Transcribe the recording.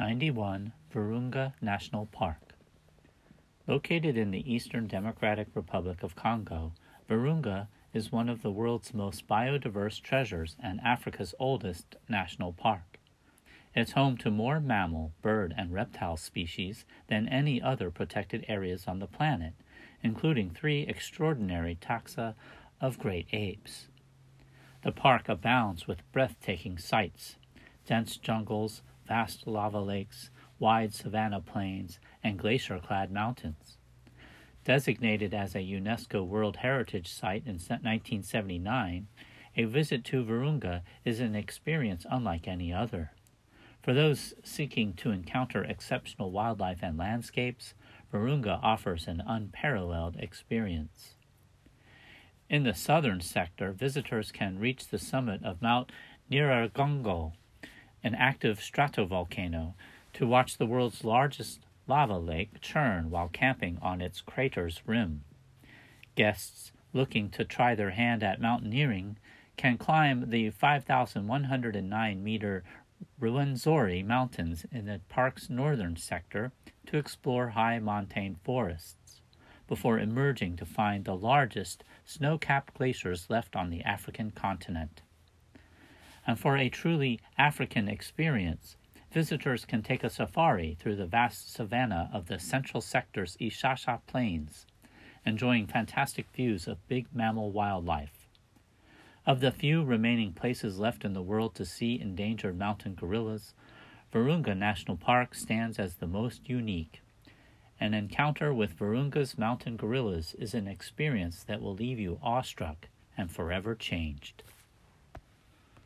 91 Virunga National Park. Located in the Eastern Democratic Republic of Congo, Virunga is one of the world's most biodiverse treasures and Africa's oldest national park. It's home to more mammal, bird, and reptile species than any other protected areas on the planet, including three extraordinary taxa of great apes. The park abounds with breathtaking sights dense jungles, vast lava lakes, wide savanna plains, and glacier clad mountains. Designated as a UNESCO World Heritage Site in 1979, a visit to Virunga is an experience unlike any other. For those seeking to encounter exceptional wildlife and landscapes, Virunga offers an unparalleled experience. In the southern sector, visitors can reach the summit of Mount Nyiragongo, an active stratovolcano, to watch the world's largest lava lake churn while camping on its crater's rim. Guests looking to try their hand at mountaineering can climb the 5,109 meter Ruwenzori Mountains in the park's northern sector to explore high montane forests before emerging to find the largest snow capped glaciers left on the African continent. And for a truly African experience, visitors can take a safari through the vast savanna of the central sector's Ishasha Plains, enjoying fantastic views of big mammal wildlife. Of the few remaining places left in the world to see endangered mountain gorillas, Virunga National Park stands as the most unique. An encounter with Virunga's mountain gorillas is an experience that will leave you awestruck and forever changed.